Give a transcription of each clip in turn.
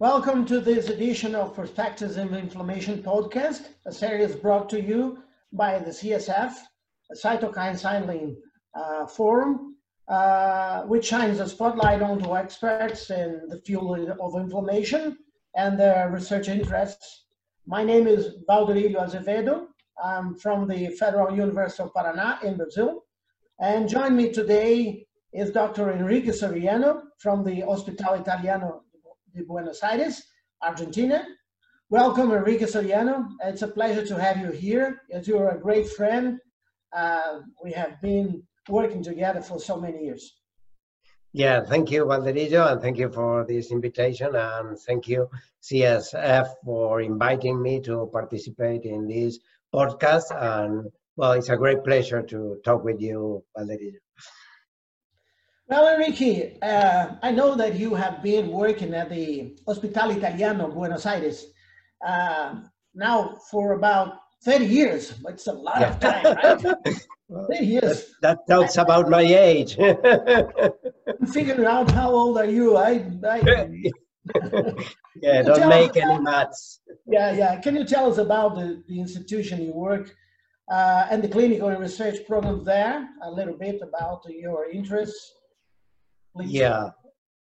Welcome to this edition of Perspectives in Inflammation podcast, a series brought to you by the CSF, cytokine signaling uh, forum, uh, which shines a spotlight onto experts in the field of inflammation and their research interests. My name is Valderilio Azevedo. I'm from the Federal University of Paraná in Brazil. And join me today is Dr. Enrique Soriano from the Hospital Italiano de Buenos Aires, Argentina. Welcome, Enrique Soriano. It's a pleasure to have you here, as you're a great friend. Uh, we have been working together for so many years. Yeah, thank you, Valderilio, and thank you for this invitation, and thank you, CSF, for inviting me to participate in this podcast. And well, it's a great pleasure to talk with you, Valderilio. Well, Enrique, uh, I know that you have been working at the Hospital Italiano, Buenos Aires, uh, now for about 30 years. It's a lot yeah. of time, right? 30 years. That, that talks about my age. I'm figuring out how old are you. I, I yeah, don't make any maths. Yeah, yeah. Can you tell us about the, the institution you work uh, and the clinical and research program there? A little bit about your interests. Yeah.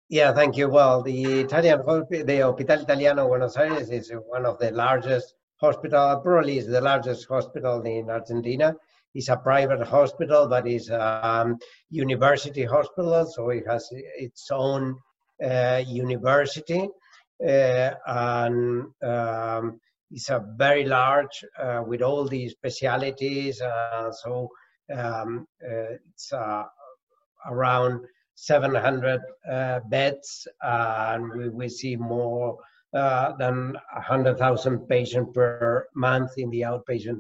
Yeah, thank you. Well, the Italian the Hospital Italiano Buenos Aires is one of the largest hospital, probably is the largest hospital in Argentina. It's a private hospital, but it's a um, university hospital, so it has its own uh, university, uh, and um, it's a very large uh, with all these specialities. Uh, so um, uh, it's uh, around 700 uh, beds, and we, we see more uh, than 100,000 patients per month in the outpatient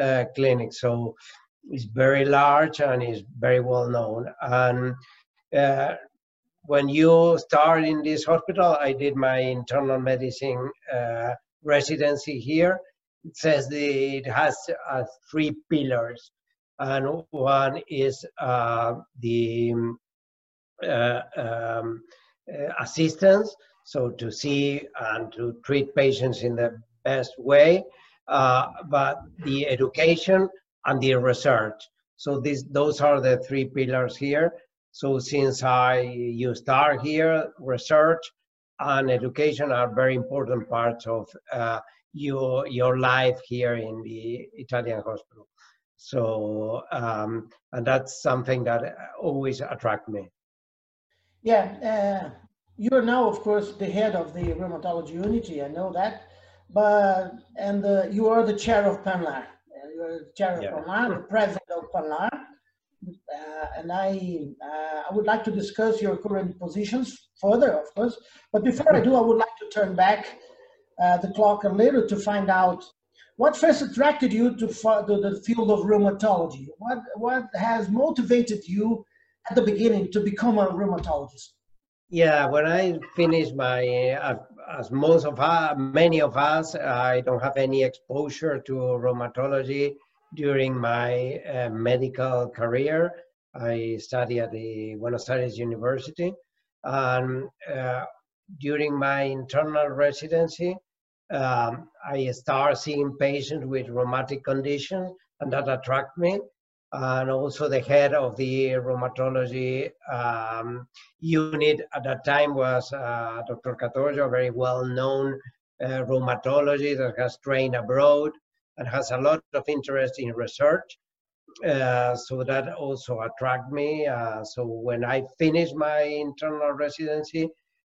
uh, clinic. So it's very large and is very well known. And uh, when you start in this hospital, I did my internal medicine residency here. It says that it has three pillars, and one is the uh, um, uh, assistance, so to see and to treat patients in the best way, uh, but the education and the research. So these, those are the three pillars here. So since I you start here, research and education are very important parts of uh, your your life here in the Italian hospital. So um, and that's something that always attract me. Yeah, uh, you're now, of course, the head of the rheumatology unity. I know that, but and uh, you are the chair of PANLAR. Uh, you're the chair of yeah. PANLAR, the president of PANLAR. Uh, and I, uh, I would like to discuss your current positions further, of course. But before I do, I would like to turn back uh, the clock a little to find out what first attracted you to, to the field of rheumatology. What what has motivated you at the beginning to become a rheumatologist? Yeah, when I finished my, uh, as most of us, many of us, I don't have any exposure to rheumatology during my uh, medical career. I studied at the Buenos Aires University. And uh, during my internal residency, um, I started seeing patients with rheumatic conditions, and that attracted me and also the head of the rheumatology um, unit at that time was uh, Dr. Catoggio, a very well-known uh, rheumatologist that has trained abroad and has a lot of interest in research. Uh, so that also attracted me. Uh, so when I finished my internal residency,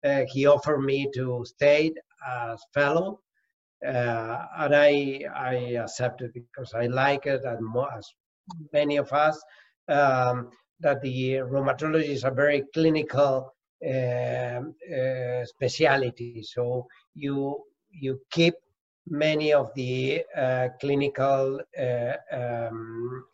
uh, he offered me to stay as fellow. Uh, and I, I accepted because I like it and as many of us, um, that the rheumatology is a very clinical uh, uh, specialty. So you you keep many of the uh, clinical uh, um,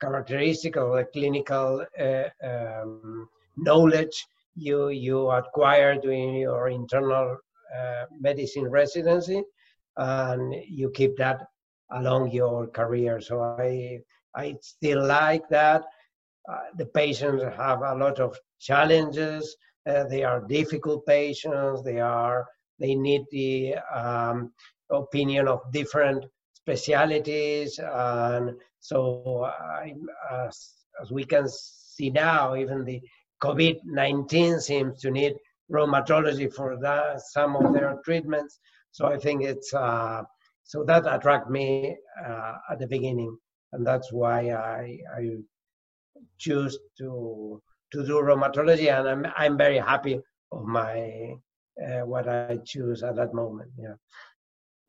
characteristics of the clinical uh, um, knowledge you you acquire during your internal uh, medicine residency, and you keep that along your career. So I I still like that. Uh, the patients have a lot of challenges. Uh, they are difficult patients. They are they need the um, opinion of different specialities. And so, as, as we can see now, even the COVID-19 seems to need rheumatology for that, some of their treatments. So I think it's, uh, so that attracted me uh, at the beginning. And that's why I, I choose to, to do rheumatology. And I'm, I'm very happy of my, uh, what I choose at that moment, yeah.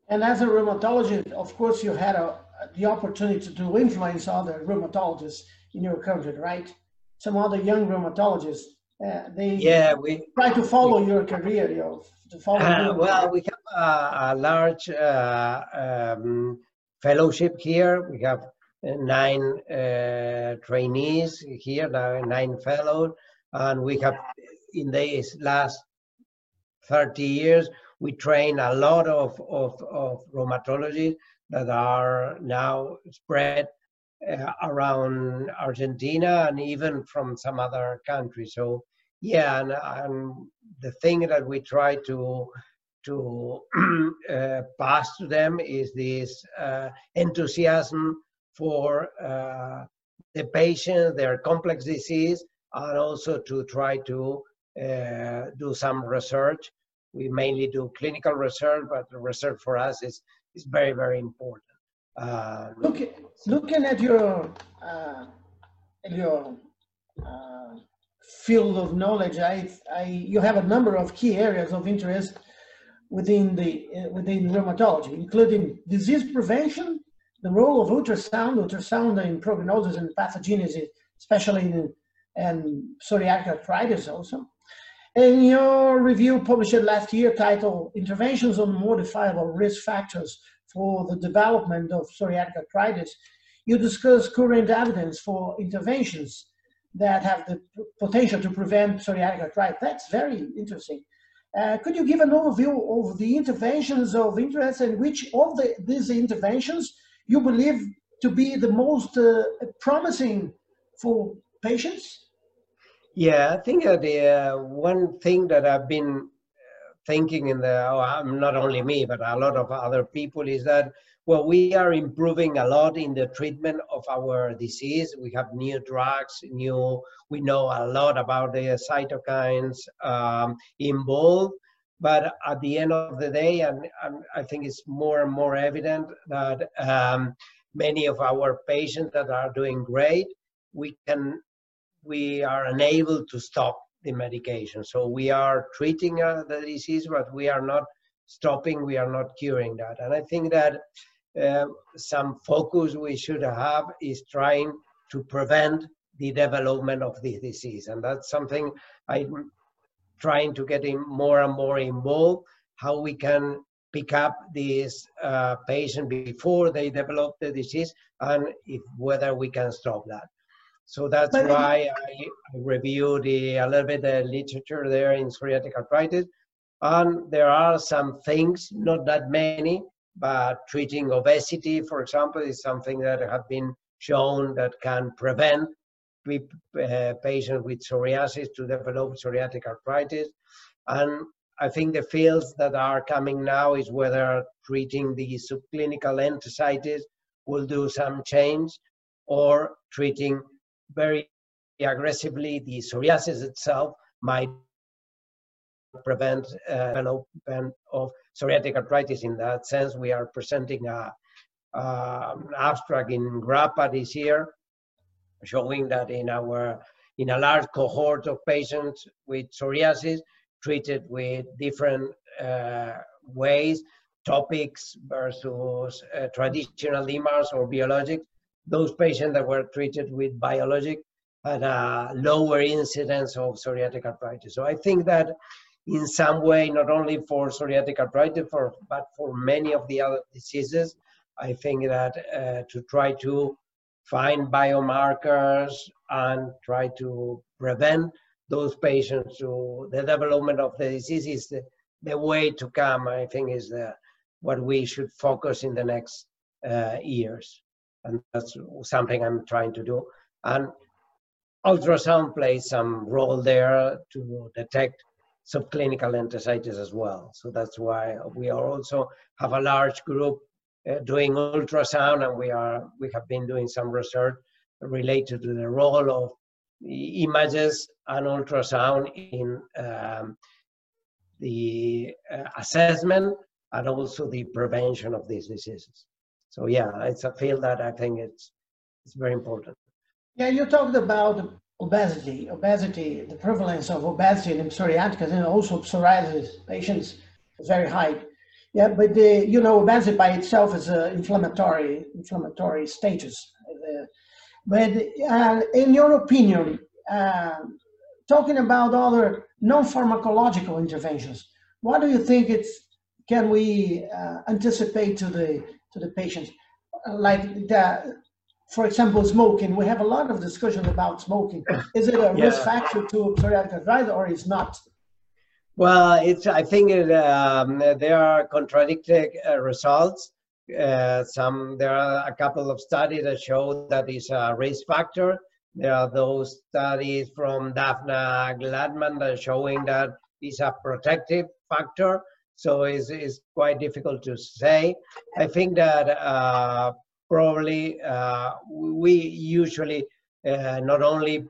And as a rheumatologist, of course, you had a, the opportunity to influence other rheumatologists in your country, right? Some other young rheumatologists, uh, they yeah, we try to follow we, your career, you know, to follow. Uh, well, we have a, a large uh, um, fellowship here. We have nine uh, trainees here, nine fellows, and we have in these last 30 years we train a lot of, of, of rheumatology that are now spread uh, around Argentina and even from some other countries. So yeah, and, and the thing that we try to to uh, pass to them is this uh, enthusiasm for uh, the patient, their complex disease, and also to try to uh, do some research we mainly do clinical research, but the research for us is, is very, very important. Uh, looking, looking at your, uh, your uh, field of knowledge, I, I, you have a number of key areas of interest within, the, within rheumatology, including disease prevention, the role of ultrasound, ultrasound in prognosis and pathogenesis, especially in psoriatic arthritis also, in your review published last year titled Interventions on Modifiable Risk Factors for the Development of Psoriatic Arthritis, you discuss current evidence for interventions that have the potential to prevent psoriatic arthritis. That's very interesting. Uh, could you give an overview of the interventions of interest and which of the, these interventions you believe to be the most uh, promising for patients? Yeah, I think uh, the uh, one thing that I've been uh, thinking in the, oh, not only me, but a lot of other people is that, well, we are improving a lot in the treatment of our disease. We have new drugs, new, we know a lot about the cytokines um, involved. But at the end of the day, and, and I think it's more and more evident that um, many of our patients that are doing great, we can we are unable to stop the medication. So we are treating uh, the disease, but we are not stopping, we are not curing that. And I think that uh, some focus we should have is trying to prevent the development of this disease. And that's something I'm trying to get in more and more involved, how we can pick up this uh, patient before they develop the disease and if whether we can stop that. So that's but why I, I reviewed the, a little bit the literature there in psoriatic arthritis. And there are some things, not that many, but treating obesity, for example, is something that have been shown that can prevent uh, patients with psoriasis to develop psoriatic arthritis. And I think the fields that are coming now is whether treating the subclinical enthesitis will do some change or treating very aggressively, the psoriasis itself might prevent uh, development of psoriatic arthritis. In that sense, we are presenting a, uh, abstract in GRAPPA this year, showing that in our in a large cohort of patients with psoriasis treated with different uh, ways, topics versus uh, traditional DMARDs or biologics, those patients that were treated with biologic had a lower incidence of psoriatic arthritis. So I think that in some way, not only for psoriatic arthritis, for, but for many of the other diseases, I think that uh, to try to find biomarkers and try to prevent those patients to the development of the disease is the, the way to come, I think is the, what we should focus in the next uh, years and that's something I'm trying to do. And ultrasound plays some role there to detect subclinical enthesitis as well. So that's why we are also have a large group uh, doing ultrasound, and we are we have been doing some research related to the role of images and ultrasound in um, the uh, assessment and also the prevention of these diseases. So yeah, it's a field that I think it's it's very important. Yeah, you talked about obesity, obesity, the prevalence of obesity in psoriatic and also psoriasis patients is very high. Yeah, but the, you know, obesity by itself is an inflammatory, inflammatory status. But uh, in your opinion, uh, talking about other non-pharmacological interventions, what do you think it's can we uh, anticipate to the to the patients? Like the, for example, smoking. We have a lot of discussion about smoking. Is it a yeah. risk factor to psoriatic arthritis or is not? Well, it's. I think it, um, there are contradictory uh, results. Uh, some there are a couple of studies that show that it's a risk factor. There are those studies from Dafna Gladman that showing that it's a protective factor. So it's, it's quite difficult to say. I think that uh, probably uh, we usually uh, not only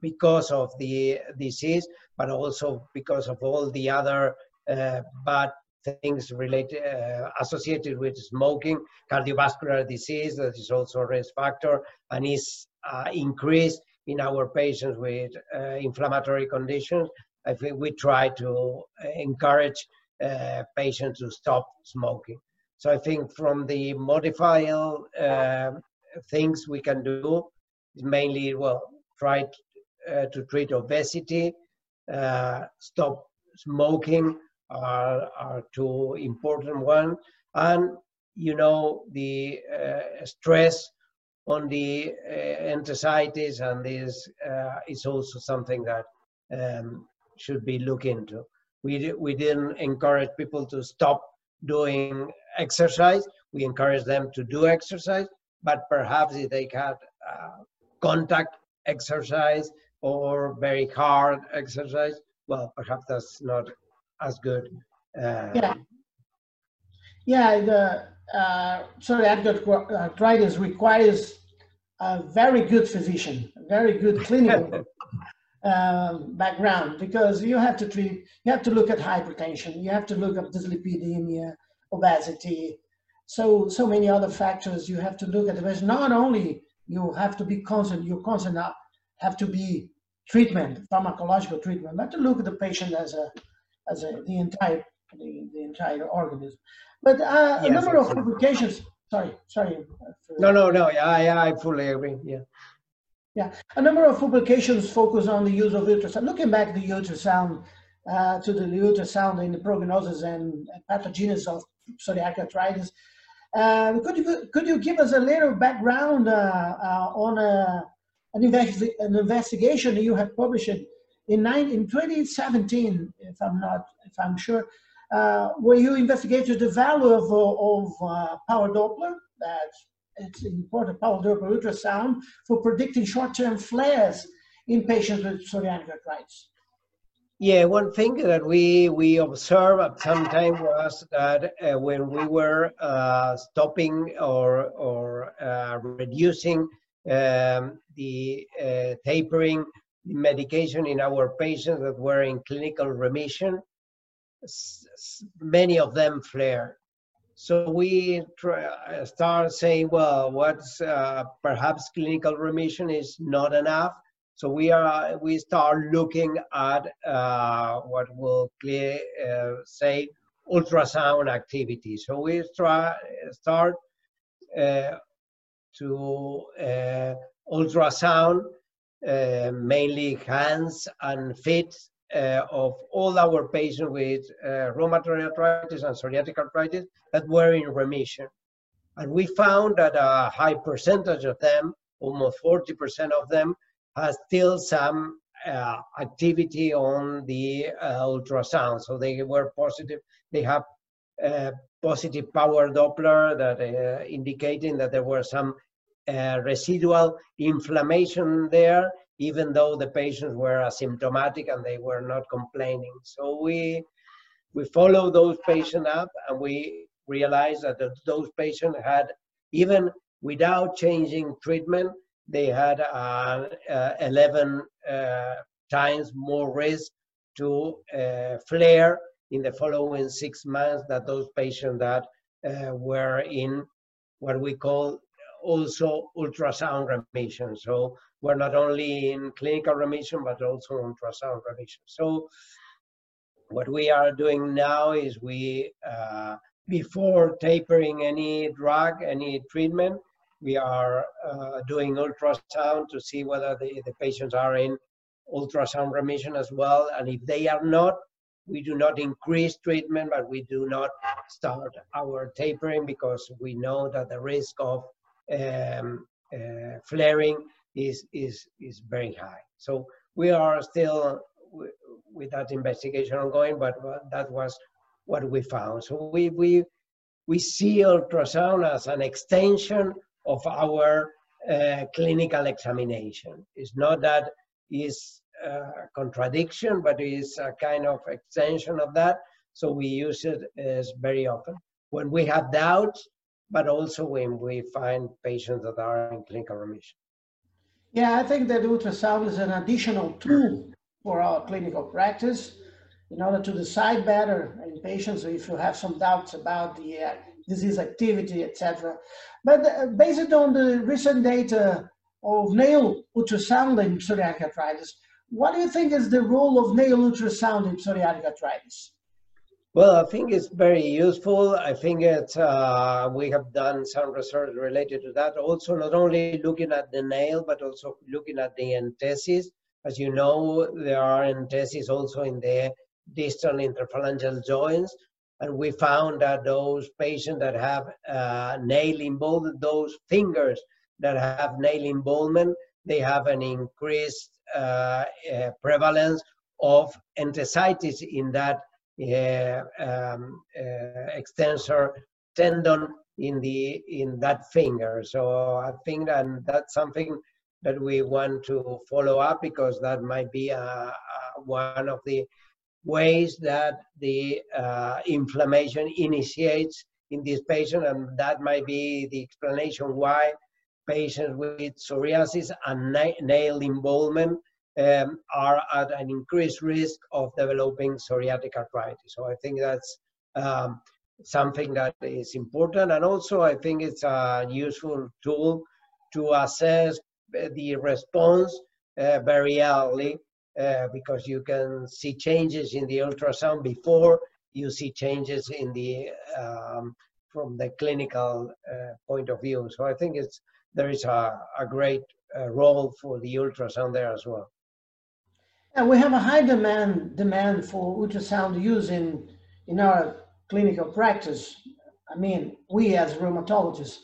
because of the disease, but also because of all the other uh, bad things related uh, associated with smoking, cardiovascular disease that is also a risk factor and is uh, increased in our patients with uh, inflammatory conditions. I think we try to encourage patients to stop smoking. So I think from the modifiable uh, things we can do mainly, well, try uh, to treat obesity, uh, stop smoking are, are two important ones. And, you know, the uh, stress on the uh, enthesitis and this uh, is also something that um, should be looked into. We, we didn't encourage people to stop doing exercise. We encourage them to do exercise, but perhaps if they had uh, contact exercise or very hard exercise, well, perhaps that's not as good. Uh, yeah. Yeah, the uh, psoriatic arthritis requires a very good physician, a very good clinical um, background because you have to treat, you have to look at hypertension, you have to look at dyslipidemia, obesity, so so many other factors you have to look at. Because not only you have to be constant, you're constant have to be treatment, pharmacological treatment, but to look at the patient as a as a the entire the, the entire organism. But uh, yes, a number of publications. Sorry, sorry. No, no, no. Yeah, I I fully agree. Yeah. Yeah, a number of publications focus on the use of ultrasound. Looking back the ultrasound uh, to the ultrasound in the prognosis and pathogenesis of psoriatic arthritis. Uh, could you could you give us a little background uh, uh on a, an, investi an, investigation you have published in, nine, in 2017, if I'm not if I'm sure, uh, where you investigated the value of, of uh, power Doppler that it's important power Doppler ultrasound for predicting short-term flares in patients with psoriatic arthritis. Yeah, one thing that we we observed at some time was that uh, when we were uh, stopping or or uh, reducing um, the uh, tapering medication in our patients that were in clinical remission, many of them flared. So we try, uh, start saying, well, what's uh, perhaps clinical remission is not enough. So we are we start looking at uh, what will clear, uh, say ultrasound activity. So we try start uh, to uh, ultrasound mainly hands and feet uh, of all our patients with uh, rheumatoid arthritis and psoriatic arthritis that were in remission. And we found that a high percentage of them, almost 40% of them, has still some uh, activity on the uh, ultrasound. So they were positive. They have uh, positive power Doppler that uh, indicating that there were some residual inflammation there even though the patients were asymptomatic and they were not complaining. So we we followed those patients up and we realized that those patients had, even without changing treatment, they had uh, uh, 11 uh, times more risk to uh, flare in the following six months that those patients that uh, were in what we call also ultrasound remission. So we're not only in clinical remission, but also ultrasound remission. So what we are doing now is we, uh, before tapering any drug, any treatment, we are uh, doing ultrasound to see whether the, the patients are in ultrasound remission as well. And if they are not, we do not increase treatment, but we do not start our tapering because we know that the risk of um, uh, flaring is, is, is very high. So we are still with that investigation ongoing, but that was what we found. So we, we, we see ultrasound as an extension of our uh, clinical examination. It's not that is contradiction, but it's a kind of extension of that. So we use it as very often when we have doubts, but also when we find patients that are in clinical remission. Yeah, I think that ultrasound is an additional tool for our clinical practice in order to decide better in patients if you have some doubts about the uh, disease activity, etc. But uh, based on the recent data of nail ultrasound in psoriatic arthritis, what do you think is the role of nail ultrasound in psoriatic arthritis? Well, I think it's very useful. I think it, uh, we have done some research related to that. Also, not only looking at the nail, but also looking at the entheses. As you know, there are entheses also in the distal interphalangeal joints. And we found that those patients that have uh, nail involvement, those fingers that have nail involvement, they have an increased uh, uh, prevalence of enthesitis in that uh, um, uh, extensor tendon in the in that finger. So I think that that's something that we want to follow up because that might be uh, one of the ways that the uh, inflammation initiates in this patient, and that might be the explanation why patients with psoriasis and nail involvement um, are at an increased risk of developing psoriatic arthritis. So I think that's um, something that is important, and also I think it's a useful tool to assess the response uh, very early uh, because you can see changes in the ultrasound before you see changes in the um, from the clinical uh, point of view. So I think it's there is a, a great uh, role for the ultrasound there as well. And we have a high demand demand for ultrasound use in in our clinical practice. I mean, we as rheumatologists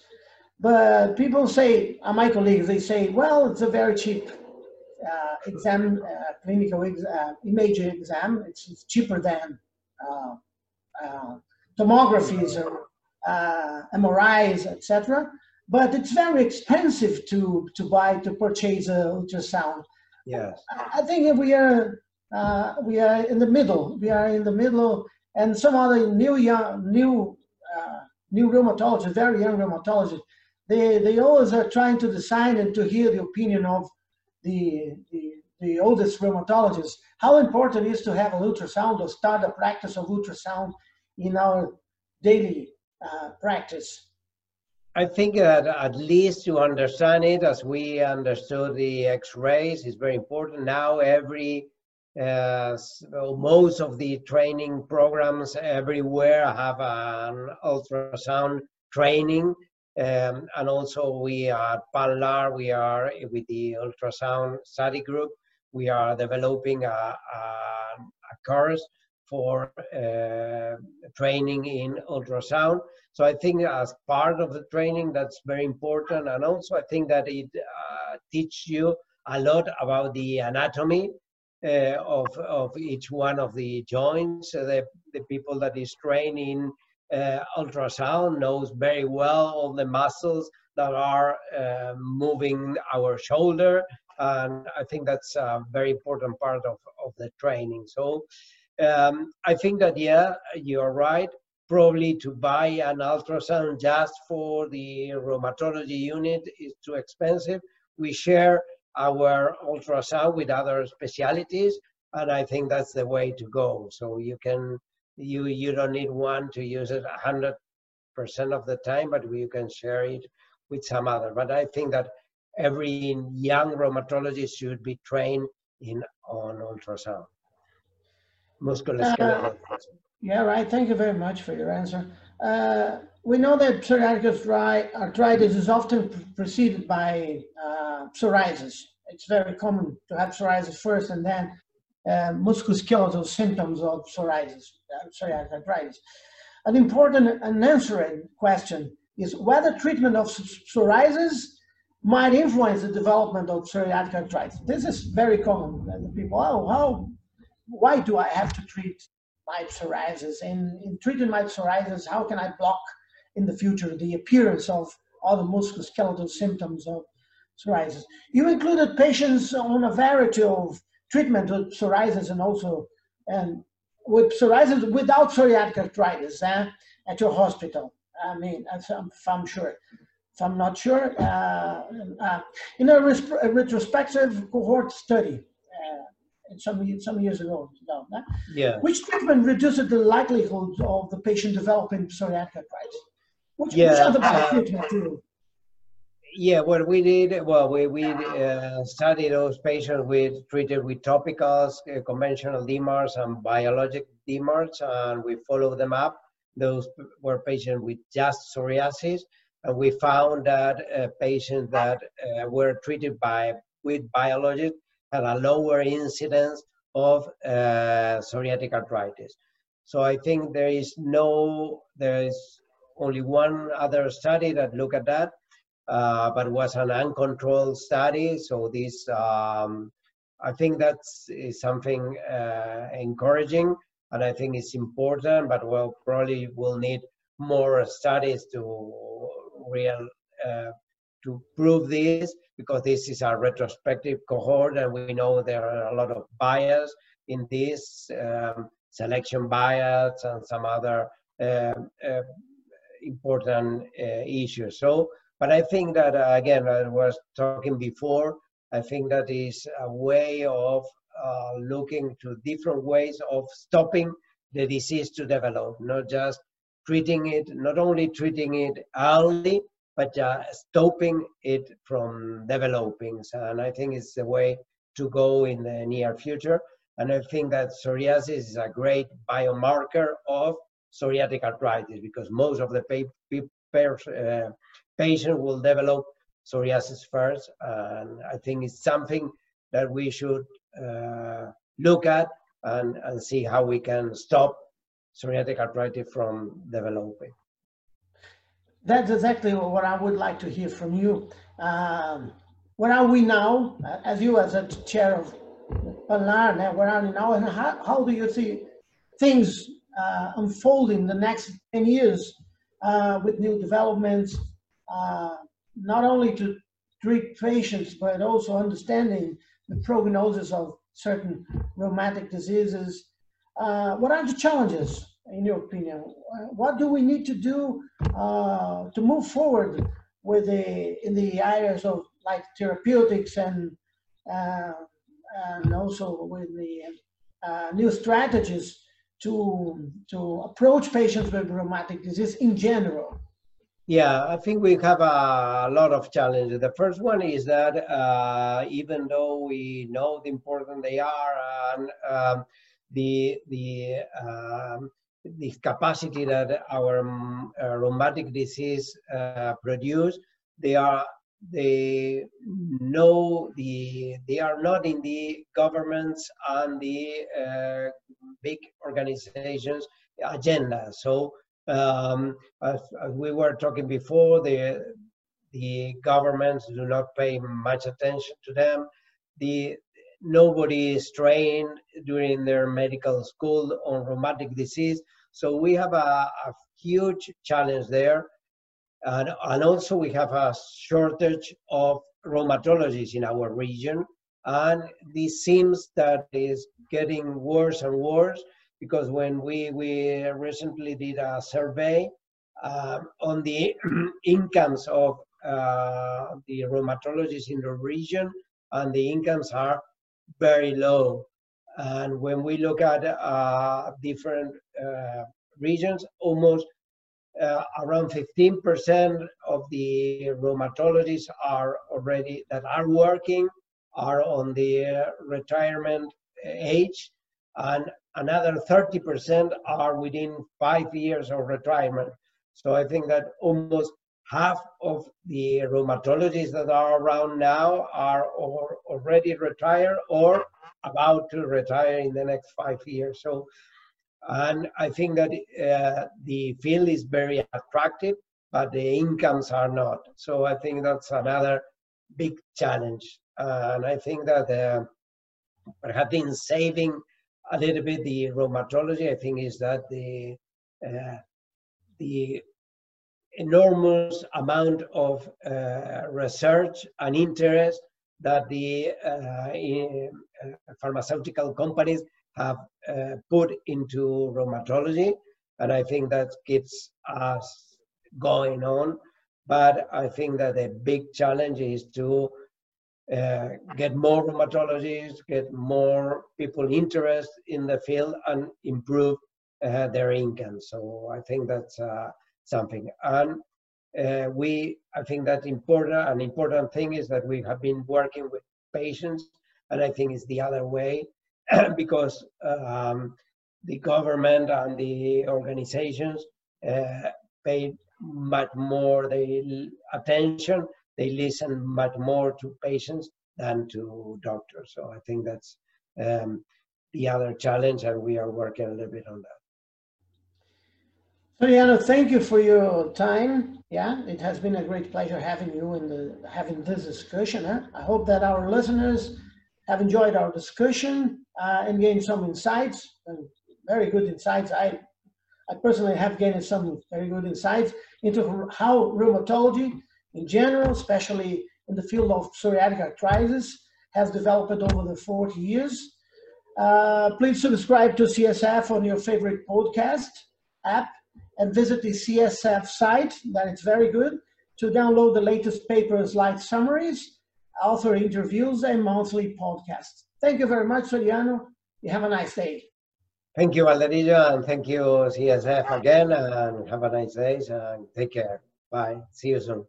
but people say, uh, my colleagues, they say, well, it's a very cheap uh, exam, uh, clinical ex uh, image exam. It's, it's cheaper than uh, uh, tomographies or MRIs, etc. But it's very expensive to, to buy, to purchase a ultrasound. Yes. I think we are, we are in the middle. We are in the middle, and some other new young, new, new rheumatologists, very young rheumatologists, they, they always are trying to decide and to hear the opinion of the, the, the oldest rheumatologists. How important is to have an ultrasound or start a practice of ultrasound in our daily uh, practice? I think that at least to understand it as we understood the X-rays is very important. Now every uh, most of the training programs everywhere have an ultrasound training um, and also we are PANLAR, we are with the ultrasound study group, we are developing a, a, a course for uh, training in ultrasound. So I think as part of the training, that's very important. And also I think that it uh, teaches you a lot about the anatomy uh, of, of each one of the joints. the, the people that is training uh, ultrasound knows very well all the muscles that are uh, moving our shoulder and I think that's a very important part of, of the training. So um, I think that, yeah, you're right. Probably to buy an ultrasound just for the rheumatology unit is too expensive. We share our ultrasound with other specialities, and I think that's the way to go. So you can, you you don't need one to use it 100% of the time, but you can share it with some other. But I think that every young rheumatologist should be trained in on ultrasound, musculoskeletal. Uh, yeah, right. Thank you very much for your answer. Uh, we know that psoriatic arthritis is often preceded by uh, psoriasis. It's very common to have psoriasis first and then uh, musculoskeletal symptoms of psoriasis, uh, psoriatic arthritis. An important and answering question is whether treatment of psoriasis might influence the development of psoriatic arthritis. This is very common. People, oh, how, why do I have to treat my psoriasis? In, in treating my psoriasis, how can I block in the future the appearance of other musculoskeletal symptoms of psoriasis? You included patients on a variety of treatment with psoriasis and also and with psoriasis without psoriatic arthritis eh, at your hospital. I mean, if I'm sure. If I'm not sure, uh, uh, in a, a, retrospective cohort study uh, some some years ago, yeah. which treatment reduces the likelihood of the patient developing psoriatic arthritis? Which, yeah, which other uh, treatment yeah, what we did, well, we, we uh, studied those patients with treated with topicals, uh, conventional DMARDs and biologic DMARDs, and we followed them up. Those were patients with just psoriasis, and we found that uh, patients that uh, were treated by with biologic had a lower incidence of uh, psoriatic arthritis. So I think there is no, there is only one other study that look at that, uh, but was an uncontrolled study. So this, um, I think that's something uh, encouraging, and I think it's important. But we'll probably will need more studies to real uh, to prove this because this is a retrospective cohort, and we know there are a lot of bias in this um, selection bias and some other uh, uh, important issues. So but I think that, uh, again, I was talking before, I think that is a way of uh, looking to different ways of stopping the disease to develop, not just treating it, not only treating it early, but uh, stopping it from developing. And I think it's the way to go in the near future. And I think that psoriasis is a great biomarker of psoriatic arthritis because most of the uh, will develop psoriasis first. And I think it's something that we should uh, look at and, and see how we can stop psoriatic arthritis from developing. That's exactly what I would like to hear from you. Um, where are we now, as you as a chair of PANLAR, where are we now, and how, how do you see things uh, unfolding the next 10 years uh, with new developments, uh, not only to treat patients, but also understanding the prognosis of certain rheumatic diseases. Uh, what are the challenges, in your opinion? What do we need to do uh, to move forward with the in the areas of like therapeutics and uh, and also with the uh, new strategies to to approach patients with rheumatic disease in general? Yeah, I think we have a lot of challenges. The first one is that uh, even though we know the important they are and um, the the um, the capacity that our um, rheumatic disease uh, produce, they are they know the they are not in the governments and the uh, big organizations agenda. So um, as, as, we were talking before, the, the governments do not pay much attention to them. The, nobody is trained during their medical school on rheumatic disease. So we have a, a huge challenge there. And, and also we have a shortage of rheumatologists in our region. And this seems that is getting worse and worse because when we, we recently did a survey um, on the incomes of uh, the rheumatologists in the region, and the incomes are very low. And when we look at uh, different uh, regions, almost uh, around 15% of the rheumatologists are already that are working are on the retirement age, and another 30% are within five years of retirement. So I think that almost half of the rheumatologists that are around now are already retired or about to retire in the next five years. So, and I think that uh, the field is very attractive, but the incomes are not. So I think that's another big challenge. And I think that uh, perhaps in saving a little bit the rheumatology, I think is that the uh, the enormous amount of uh, research and interest that the uh, uh, pharmaceutical companies have uh, put into rheumatology, and I think that keeps us going on. But I think that the big challenge is to uh, get more rheumatologists, get more people interested in the field, and improve uh, their income. So I think that's uh, something. And uh, we, I think that important, an important thing is that we have been working with patients, and I think it's the other way because um, the government and the organizations uh, pay much more they, attention, they listen much more to patients than to doctors. So I think that's um, the other challenge, and we are working a little bit on that. Soriano, thank you for your time. Yeah, it has been a great pleasure having you the having this discussion. Huh? I hope that our listeners have enjoyed our discussion uh, and gained some insights and very good insights. I, I personally have gained some very good insights into how rheumatology in general, especially in the field of psoriatic arthritis, has developed over the 40 years. Uh, please subscribe to CSF on your favorite podcast app and visit the CSF site, that it's very good, to download the latest paper slide summaries, author interviews, and monthly podcasts. Thank you very much, Soriano. You have a nice day. Thank you, Valderilio, and thank you, CSF, again, and have a nice day, and take care. Bye. See you soon.